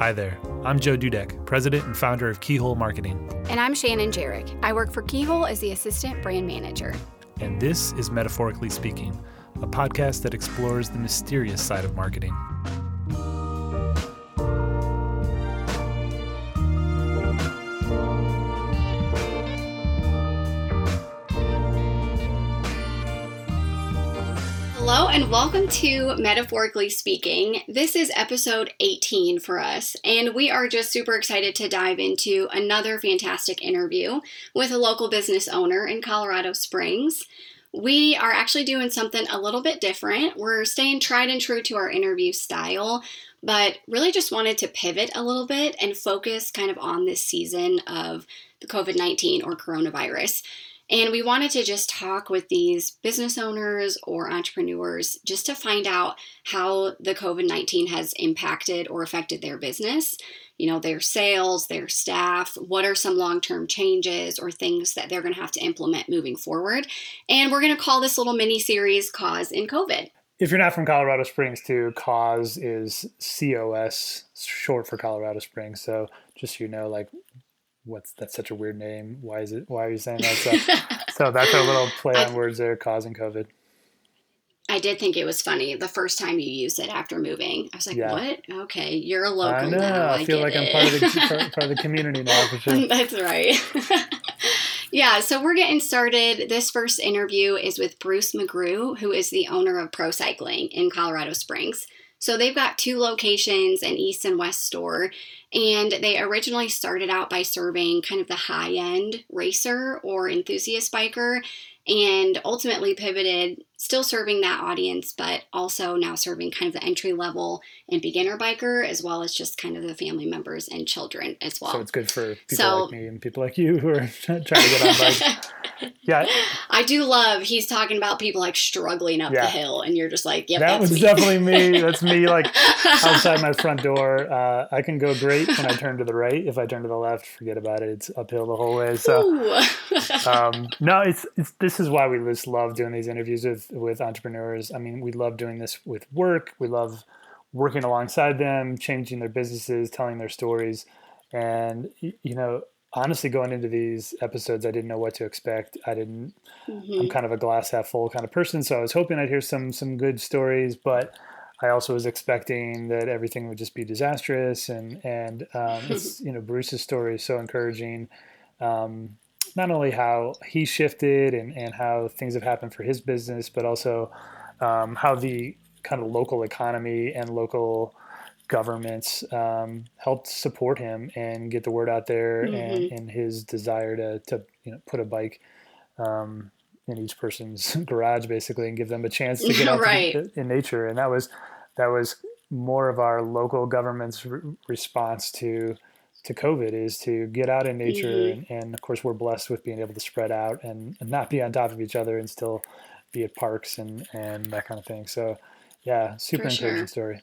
Hi there. I'm Joe Dudek, president and founder of Keyhole Marketing. And I'm Shannon Jarek. I work for Keyhole as the assistant brand manager. And this is Metaphorically Speaking, a podcast that explores the mysterious side of marketing. And welcome to Metaphorically Speaking. This is episode 18 for us, and we are just super excited to dive into another fantastic interview with a local business owner in Colorado Springs. We are actually doing something a little bit different. We're staying tried and true to our interview style, but really just wanted to pivot a little bit and focus kind of on this season of the COVID 19 or coronavirus. And we wanted to just talk with these business owners or entrepreneurs just to find out how the COVID 19 has impacted or affected their business, you know, their sales, their staff, what are some long term changes or things that they're going to have to implement moving forward. And we're going to call this little mini series Cause in COVID. If you're not from Colorado Springs, too, CAUSE is COS, short for Colorado Springs. So just so you know, like what's that's such a weird name. Why is it? Why are you saying that? So, so that's a little play on words there, causing COVID. I did think it was funny the first time you used it after moving. I was like, yeah. "What? Okay, you're a local I know. now. I, I feel like it. I'm part of the part, part of the community now for sure. That's right. yeah, so we're getting started. This first interview is with Bruce McGrew, who is the owner of Pro Cycling in Colorado Springs. So they've got two locations, an east and west store, and they originally started out by serving kind of the high end racer or enthusiast biker and ultimately pivoted still serving that audience, but also now serving kind of the entry level and beginner biker, as well as just kind of the family members and children as well. So it's good for people so, like me and people like you who are trying to get on bike. yeah. I do love he's talking about people like struggling up yeah. the hill, and you're just like, yep, that was me. definitely me. That's me, like outside my front door. Uh, I can go great when I turn to the right. If I turn to the left, forget about it. It's uphill the whole way. So, um, no, it's, it's this is why we just love doing these interviews with with entrepreneurs. I mean, we love doing this with work. We love working alongside them, changing their businesses, telling their stories. And, you know, honestly, going into these episodes, I didn't know what to expect. I didn't, mm-hmm. I'm kind of a glass half full kind of person. So I was hoping I'd hear some, some good stories, but I also was expecting that everything would just be disastrous. And, and, um, it's, you know, Bruce's story is so encouraging. Um, not only how he shifted and, and how things have happened for his business, but also um, how the kind of local economy and local governments um, helped support him and get the word out there mm-hmm. and, and, his desire to, to you know, put a bike um, in each person's garage basically and give them a chance to get out right. in, in nature. And that was, that was more of our local government's re- response to to COVID is to get out in nature, mm-hmm. and, and, of course we're blessed with being able to spread out and, and, not be on top of each other and still be at parks and and that kind of thing. So, yeah, super for encouraging sure. story.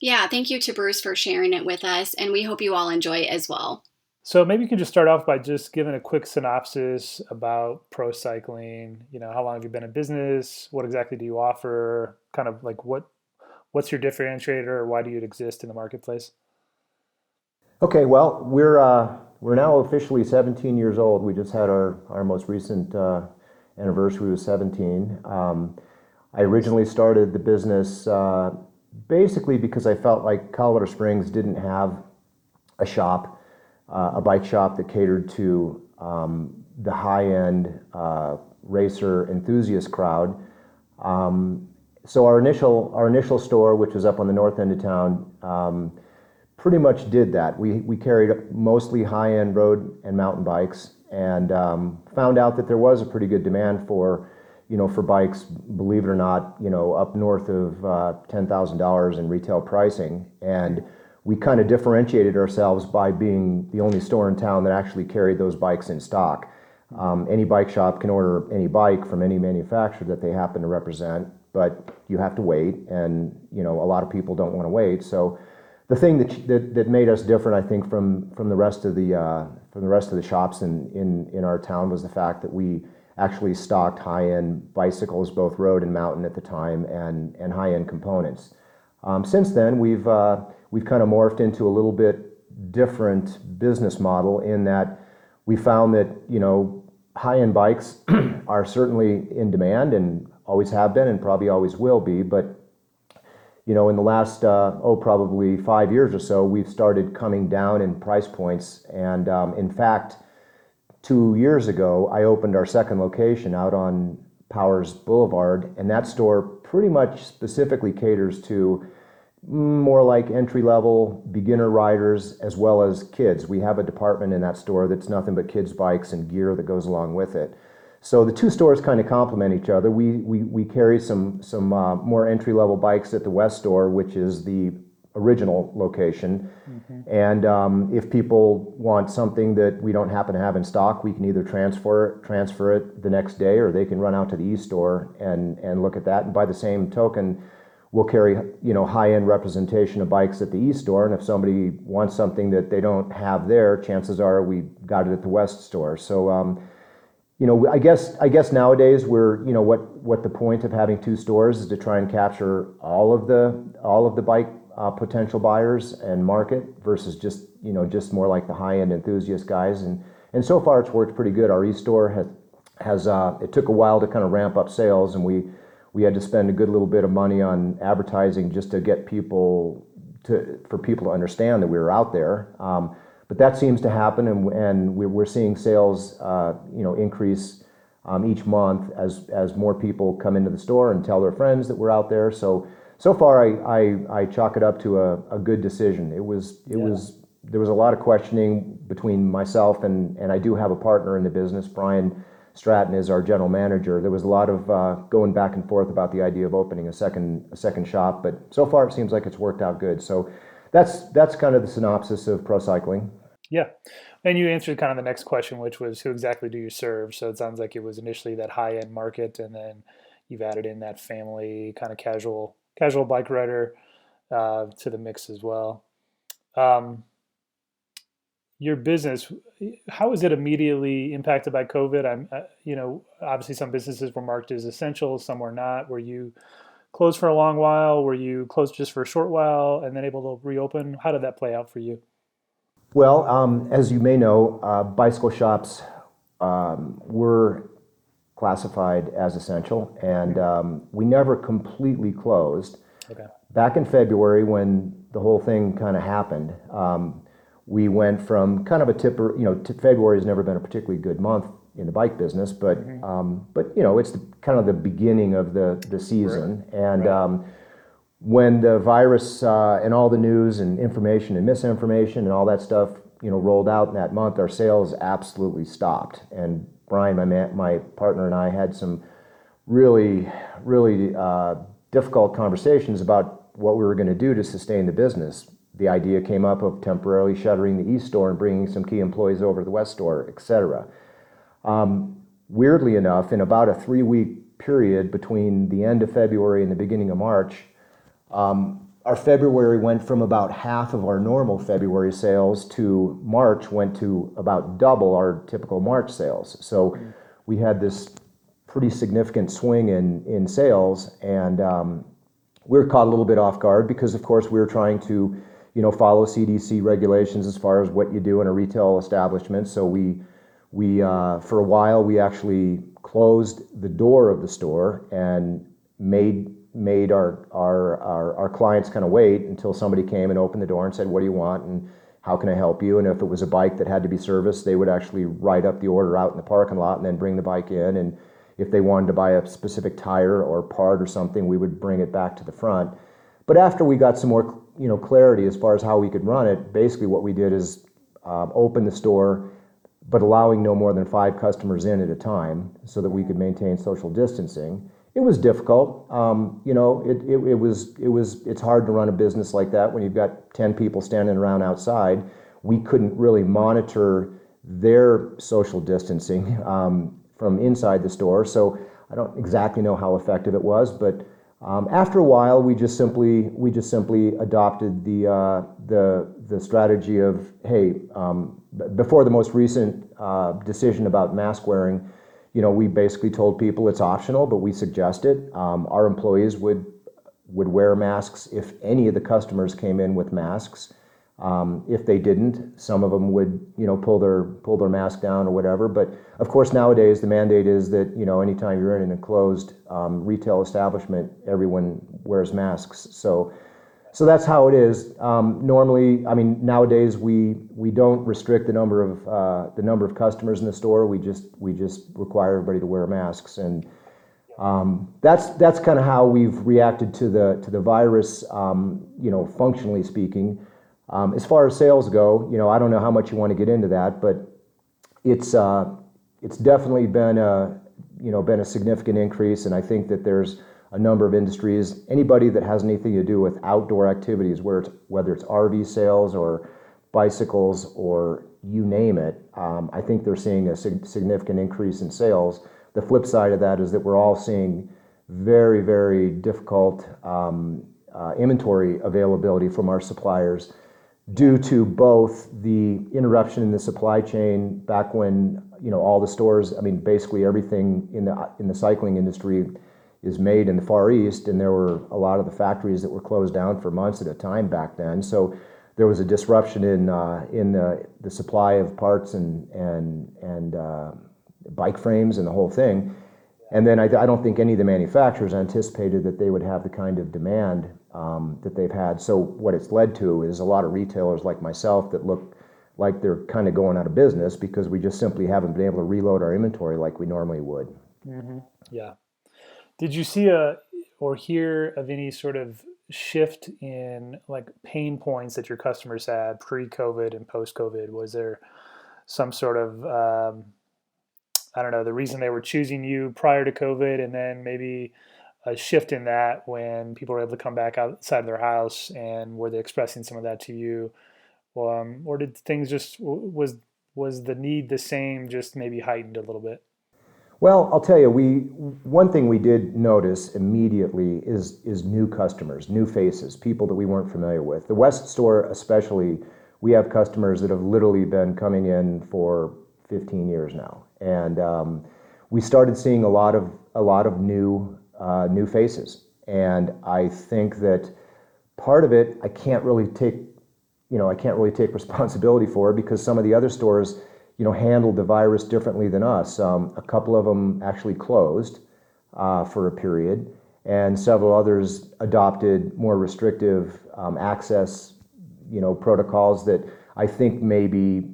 Yeah, thank you to Bruce for sharing it with us, and we hope you all enjoy it as well. So maybe you can just start off by just giving a quick synopsis about pro cycling. You know, how long have you been in business? What exactly do you offer? Kind of like what what's your differentiator, or why do you exist in the marketplace? Okay, well, we're uh, we're now officially 17 years old. We just had our our most recent uh, anniversary was 17. Um, I originally started the business uh, basically because I felt like Colorado Springs didn't have a shop, uh, a bike shop that catered to um, the high end uh, racer enthusiast crowd. Um, so our initial our initial store, which was up on the north end of town um, pretty much did that. We, we carried mostly high end road and mountain bikes and um, found out that there was a pretty good demand for, you know, for bikes, believe it or not, you know, up north of uh, $10,000 in retail pricing. And we kind of differentiated ourselves by being the only store in town that actually carried those bikes in stock. Um, any bike shop can order any bike from any manufacturer that they happen to represent, but you have to wait, and you know a lot of people don't want to wait. So the thing that, made us different, I think, from, from the rest of the uh, from the rest of the shops in, our town was the fact that we actually stocked high-end bicycles, both road and mountain at the time, and, and high-end components. Um, since then, we've uh, we've kind of morphed into a little bit different business model in that we found that you know high-end bikes are certainly in demand and always have been and probably always will be, but you know, in the last uh, oh probably five years or so, we've started coming down in price points, and um, in fact, two years ago, I opened our second location out on Powers Boulevard, and that store pretty much specifically caters to more like entry level beginner riders as well as kids. We have a department in that store that's nothing but kids' bikes and gear that goes along with it. So the two stores kind of complement each other. We, we, we carry some, some uh, more entry level bikes at the West store, which is the original location. Mm-hmm. And um, if people want something that we don't happen to have in stock, we can either transfer transfer it the next day, or they can run out to the East store and and look at that. And by the same token, we'll carry you know high end representation of bikes at the East store. And if somebody wants something that they don't have there, chances are we got it at the West store. So. Um, you know, I guess I guess nowadays we're you know what what the point of having two stores is to try and capture all of the all of the bike uh, potential buyers and market versus just you know just more like the high end enthusiast guys and and so far it's worked pretty good. Our East store has has uh, it took a while to kind of ramp up sales and we we had to spend a good little bit of money on advertising just to get people to for people to understand that we were out there. But that seems to happen and, and we're seeing sales uh, you know increase um, each month as as more people come into the store and tell their friends that we're out there. So so far I, I, I chalk it up to a, a good decision. It was it yeah. was there was a lot of questioning between myself and and I do have a partner in the business. Brian Stratton is our general manager. There was a lot of uh, going back and forth about the idea of opening a second a second shop, but so far it seems like it's worked out good. So that's that's kind of the synopsis of pro cycling. Yeah. And you answered kind of the next question, which was who exactly do you serve? So it sounds like it was initially that high end market, and then you've added in that family kind of casual casual bike rider uh, to the mix as well. Um, your business, how was it immediately impacted by COVID? I'm, uh, you know, obviously some businesses were marked as essential, some were not. Were you closed for a long while? Were you closed just for a short while and then able to reopen? How did that play out for you? Well, um, as you may know, uh, bicycle shops um, were classified as essential, and um, we never completely closed. Okay. Back in February, when the whole thing kind of happened, um, we went from kind of a tipper. You know, t- February has never been a particularly good month in the bike business, but mm-hmm. um, but you know, it's the, kind of the beginning of the the season, right. and. Right. When the virus uh, and all the news and information and misinformation and all that stuff, you know, rolled out in that month, our sales absolutely stopped. And Brian, my man, my partner, and I had some really, really uh, difficult conversations about what we were going to do to sustain the business. The idea came up of temporarily shuttering the East store and bringing some key employees over to the West store, et cetera. Um, weirdly enough, in about a three-week period between the end of February and the beginning of March, our February went from about half of our normal February sales to March went to about double our typical March sales. So mm-hmm. we had this pretty significant swing in, in sales, and um, we were caught a little bit off guard because, of course, we were trying to, you know, follow CDC regulations as far as what you do in a retail establishment. So we, we uh, for a while, we actually closed the door of the store and made made our, our, our, our clients kind of wait until somebody came and opened the door and said, What do you want? And how can I help you? And if it was a bike that had to be serviced, they would actually write up the order out in the parking lot and then bring the bike in. And if they wanted to buy a specific tire or part or something, we would bring it back to the front. But after we got some more you know, clarity as far as how we could run it, basically what we did is um, open the store, but allowing no more than five customers in at a time so that we could maintain social distancing it was difficult. Um, you know, it, it, it, was it was it's hard to run a business like that when you've got ten people standing around outside. We couldn't really monitor their social distancing um, from inside the store, so I don't exactly know how effective it was. But um, after a while, we just simply we just simply adopted the uh, the the strategy of hey, um, before the most recent uh, decision about mask wearing you know, we basically told people it's optional, but we suggest it. Um, our employees would would wear masks if any of the customers came in with masks. Um, if they didn't, some of them would, you know, pull their pull their mask down or whatever. But of course, nowadays the mandate is that you know, anytime you're in an enclosed um, retail establishment, everyone wears masks. So, so that's how it is. Um, normally, I mean, nowadays we we don't restrict the number of uh, the number of customers in the store. We just we just require everybody to wear masks and. Um, that's that's kind of how we've reacted to the to the virus, um, you know, functionally speaking. Um, as far as sales go, you know, I don't know how much you want to get into that, but it's uh, it's definitely been a you know been a significant increase, and I think that there's a number of industries. Anybody that has anything to do with outdoor activities, where it's, whether it's RV sales or bicycles or you name it, um, I think they're seeing a sig- significant increase in sales. The flip side of that is that we're all seeing very very difficult um, uh, inventory availability from our suppliers due to both the interruption in the supply chain back when you know all the stores i mean basically everything in the in the cycling industry is made in the far east and there were a lot of the factories that were closed down for months at a time back then so there was a disruption in uh, in the, the supply of parts and and and uh, bike frames and the whole thing and then I, I, don't think any of the manufacturers anticipated that they would have the kind of demand um, that they've had. So what it's led to is a lot of retailers like myself that look like they're kind of going out of business because we just simply haven't been able to reload our inventory like we normally would. Mm-hmm. Yeah. Did you see a or hear of any sort of shift in like pain points that your customers had pre-COVID and post-COVID? Was there some sort of um, I don't know the reason they were choosing you prior to COVID, and then maybe a shift in that when people were able to come back outside of their house, and were they expressing some of that to you, um, or did things just was was the need the same, just maybe heightened a little bit? Well, I'll tell you, we one thing we did notice immediately is is new customers, new faces, people that we weren't familiar with. The West store, especially, we have customers that have literally been coming in for 15 years now, and um, we started seeing a lot of a lot of new uh, new faces, and I think that part of it I can't really take, you know, I can't really take responsibility for because some of the other stores, you know, handled the virus differently than us. Um, a couple of them actually closed uh, for a period, and several others adopted more restrictive um, access, you know, protocols that I think maybe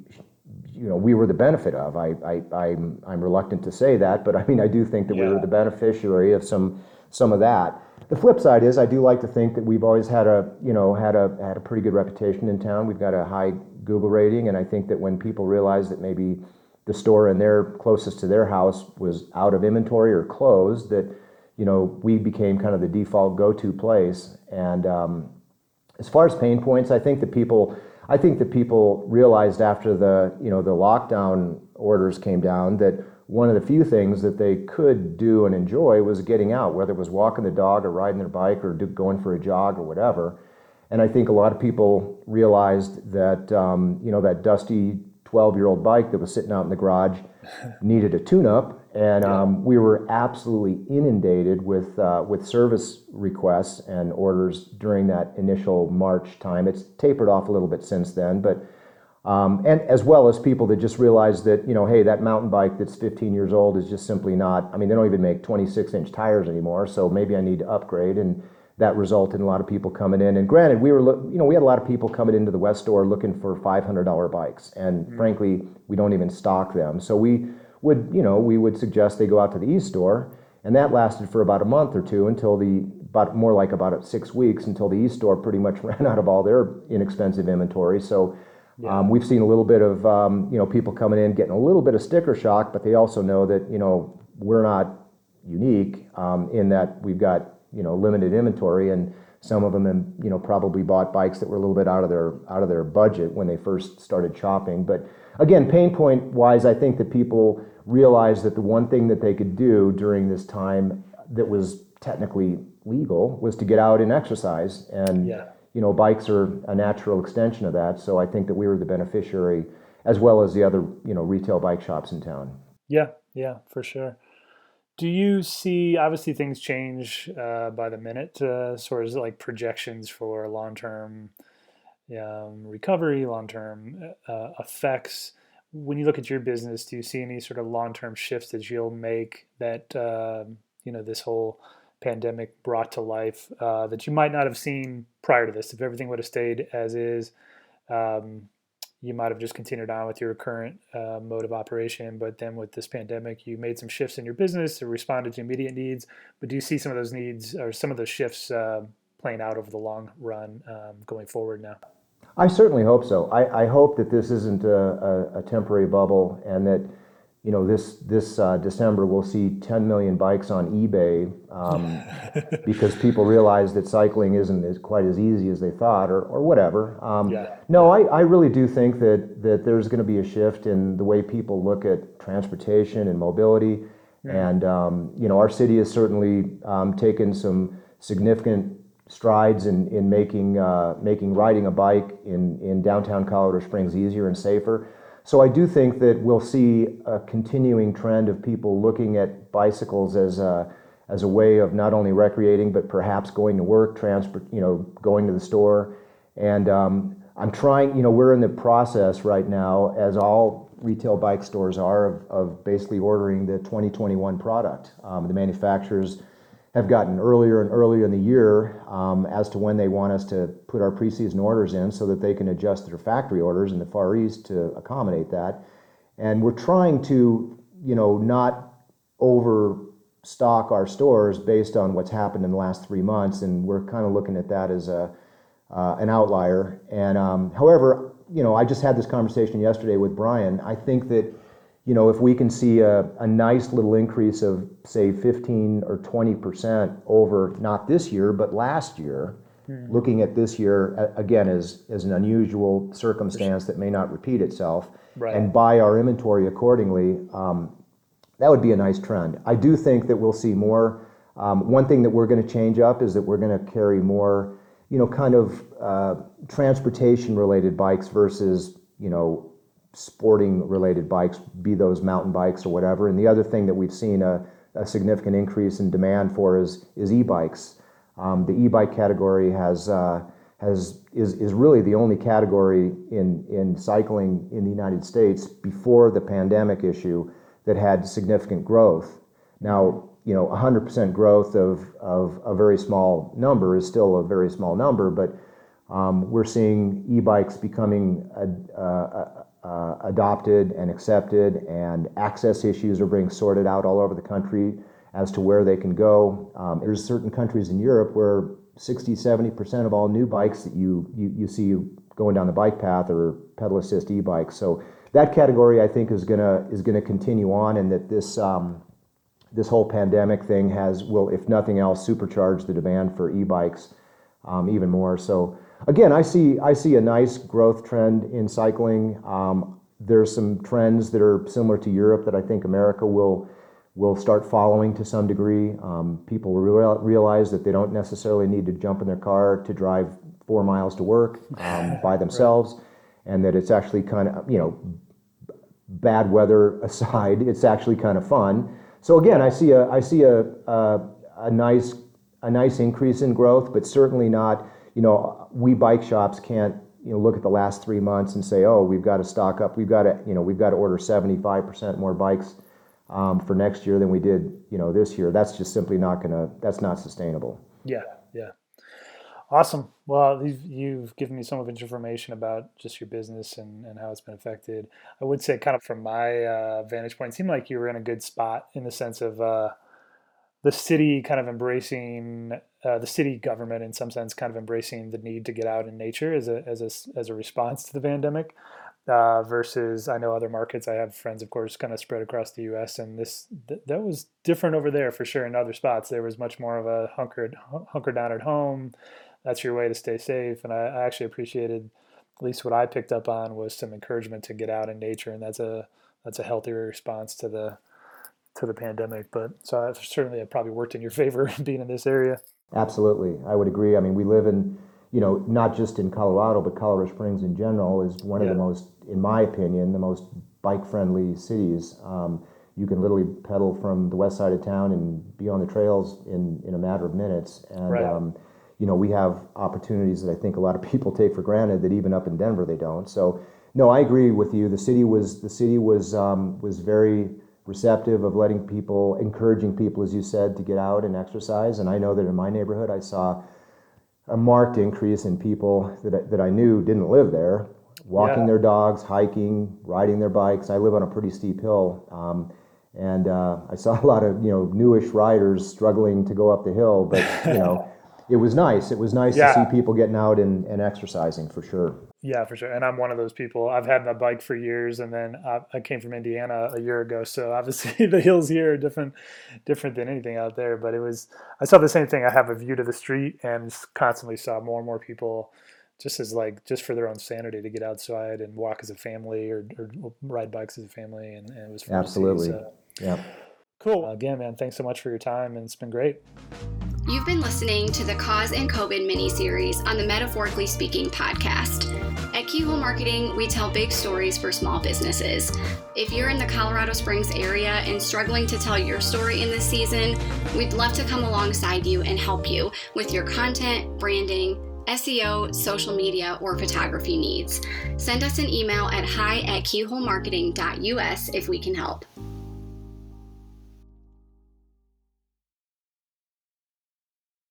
you know we were the benefit of. I, I I'm I'm reluctant to say that, but I mean I do think that yeah. we were the beneficiary of some some of that. The flip side is I do like to think that we've always had a you know had a had a pretty good reputation in town. We've got a high Google rating, and I think that when people realize that maybe the store in their closest to their house was out of inventory or closed, that you know we became kind of the default go-to place. And um, as far as pain points, I think that people I think that people realized after the you know the lockdown orders came down that one of the few things that they could do and enjoy was getting out, whether it was walking the dog or riding their bike or do, going for a jog or whatever. And I think a lot of people realized that um, you know that dusty 12 year old bike that was sitting out in the garage needed a tune up and um, we were absolutely inundated with uh, with service requests and orders during that initial March time. It's tapered off a little bit since then, but um, and as well as people that just realized that you know, hey, that mountain bike that's 15 years old is just simply not. I mean, they don't even make 26 inch tires anymore, so maybe I need to upgrade and. That resulted in a lot of people coming in, and granted, we were, you know, we had a lot of people coming into the West store looking for $500 bikes, and mm-hmm. frankly, we don't even stock them. So we, would, you know, we would suggest they go out to the East store, and that lasted for about a month or two until the, about more like about six weeks until the East store pretty much ran out of all their inexpensive inventory. So yeah. um, we've seen a little bit of, um, you know, people coming in getting a little bit of sticker shock, but they also know that, you know, we're not unique um, in that we've got, you know, limited inventory and some of them, you know, probably bought bikes that were a little bit out of their out of their budget when they first started shopping. But again, pain point wise, I think that people realized that the one thing that they could do during this time that was technically legal was to get out and exercise and yeah. you know bikes are a natural extension of that so i think that we were the beneficiary as well as the other you know retail bike shops in town yeah yeah for sure do you see obviously things change uh, by the minute uh, sort of like projections for long-term um, recovery long-term uh, effects? When you look at your business do you see any sort of long-term shifts that you'll make that um, you know this whole pandemic brought to life uh, that you might not have seen prior to this? If everything would have stayed as is um, you might have just continued on with your current uh, mode of operation, but then with this pandemic, you made some shifts in your business to respond to immediate needs. But do you see some of those needs or some of those shifts uh, playing out over the long run um, going forward now? I certainly hope so. I, I hope that this isn't a, a, a temporary bubble and that you know, this this uh, December we'll see 10 million bikes on eBay um, because people realize that cycling isn't as quite as easy as they thought, or, or whatever. Um, yeah. No, I, I really do think that that there's going to be a shift in the way people look at transportation and mobility, yeah. and um, you know, our city has certainly um, taken some significant strides in in making uh, making riding a bike in in downtown Colorado Springs easier and safer. So I do think that we'll see a continuing trend of people looking at bicycles as a, as a way of not only recreating, but perhaps going to work, transport, you know, going to the store. And um, I'm trying, you know, we're in the process right now, as all retail bike stores are, of, of basically ordering the 2021 product. Um, the manufacturers have gotten earlier and earlier in the year um, as to when they want us to put our preseason orders in so that they can adjust their factory orders in the Far East to accommodate that. And we're trying to, you know, not overstock our stores based on what's happened in the last three months, and we're kind of looking at that as a uh, an outlier. And um, however, you know, I just had this conversation yesterday with Brian. I think that you know, if we can see a, a nice little increase of, say, 15 or 20% over not this year, but last year, hmm. looking at this year, again, as, as an unusual circumstance that may not repeat itself, right. and buy our inventory accordingly, um, that would be a nice trend. I do think that we'll see more. Um, one thing that we're going to change up is that we're going to carry more, you know, kind of uh, transportation related bikes versus, you know, sporting related bikes, be those mountain bikes or whatever. And the other thing that we've seen a, a significant increase in demand for is, is e-bikes. Um, the e-bike category has, uh, has, is, is really the only category in, in cycling in the United States before the pandemic issue that had significant growth. Now, you know, 100% growth of, of a very small number is still a very small number, but um, we're seeing e-bikes becoming a, a, adopted and accepted, and access issues are being sorted out all over the country as to where they can go. Um, there's certain countries in Europe where 60, 70% of all new bikes that you, you, you see going down the bike path are pedal assist e-bikes. So that category, I think, is gonna is gonna continue on, and that this um, this whole pandemic thing has will, if nothing else, supercharge the demand for e-bikes um, even more. So again, I see I see a nice growth trend in cycling. Um, there's some trends that are similar to Europe that I think America will will start following to some degree. Um, people will realize that they don't necessarily need to jump in their car to drive four miles to work um, by themselves, and that it's actually kind of you know bad weather aside, it's actually kind of fun. So again, I see a I see a, a, a nice a nice increase in growth, but certainly not you know, we bike shops can't, you know, look at the last three months and say, oh, we've got to stock up, we've got to, you know, we've got to order 75% more bikes um, for next year than we did, you know, this year. That's just simply not to, that's not sustainable. Yeah, yeah. Awesome. Well, you've, you've given me some of information about just your business and, and how it's been affected. I would say, kind of from my uh, vantage point, it seemed like you were in a good spot in the sense of uh, the city kind of embracing uh, the city government in some sense kind of embracing the need to get out in nature as a as a as a response to the pandemic. Uh, versus I know other markets. I have friends, of course, kind of spread across the U.S. and this th- that was different over there for sure. In other spots, there was much more of a hunkered hunker down at home. That's your way to stay safe. And I, I actually appreciated at least what I picked up on was some encouragement to get out in nature, and that's a that's a healthier response to the to the pandemic. But so I've certainly it probably worked in your favor being in this area. Absolutely, I would agree. I mean, we live in, you know, not just in Colorado, but Colorado Springs in general is one yeah. of the most, in my opinion, the most bike-friendly cities. Um, you can literally pedal from the west side of town and be on the trails in, in a matter of minutes. And, Right. um, you know, we have opportunities that I think a lot of people take for granted that even up in Denver they don't. So, no, I agree with you. The city was the city was um, was very receptive of letting people, encouraging people, as you said, to get out and exercise. And I know that in my neighborhood, I saw a marked increase in people that I, that I knew didn't live there, walking Yeah. their dogs, hiking, riding their bikes. I live on a pretty steep hill, um, and uh, I saw a lot of you know newish riders struggling to go up the hill. But you know, it was nice. It was nice Yeah. to see people getting out and, and exercising for sure. Yeah, for sure. And I'm one of those people. I've had my bike for years, and then I, I came from Indiana a year ago. So obviously the hills here are different, different than anything out there. But it was. I saw the same thing. I have a view to the street, and constantly saw more and more people, just as like just for their own sanity to get outside and walk as a family or, or ride bikes as a family, and, and it was fun to see, Absolutely. so. Yeah. Cool. Again, man, thanks so much for your time, and it's been great. You've been listening to the Cause and COVID mini series on the Metaphorically Speaking podcast. At Keyhole Marketing, we tell big stories for small businesses. If you're in the Colorado Springs area and struggling to tell your story in this season, we'd love to come alongside you and help you with your content, branding, SEO, social media, or photography needs. Send us an email at hi at keyholemarketing.us if we can help.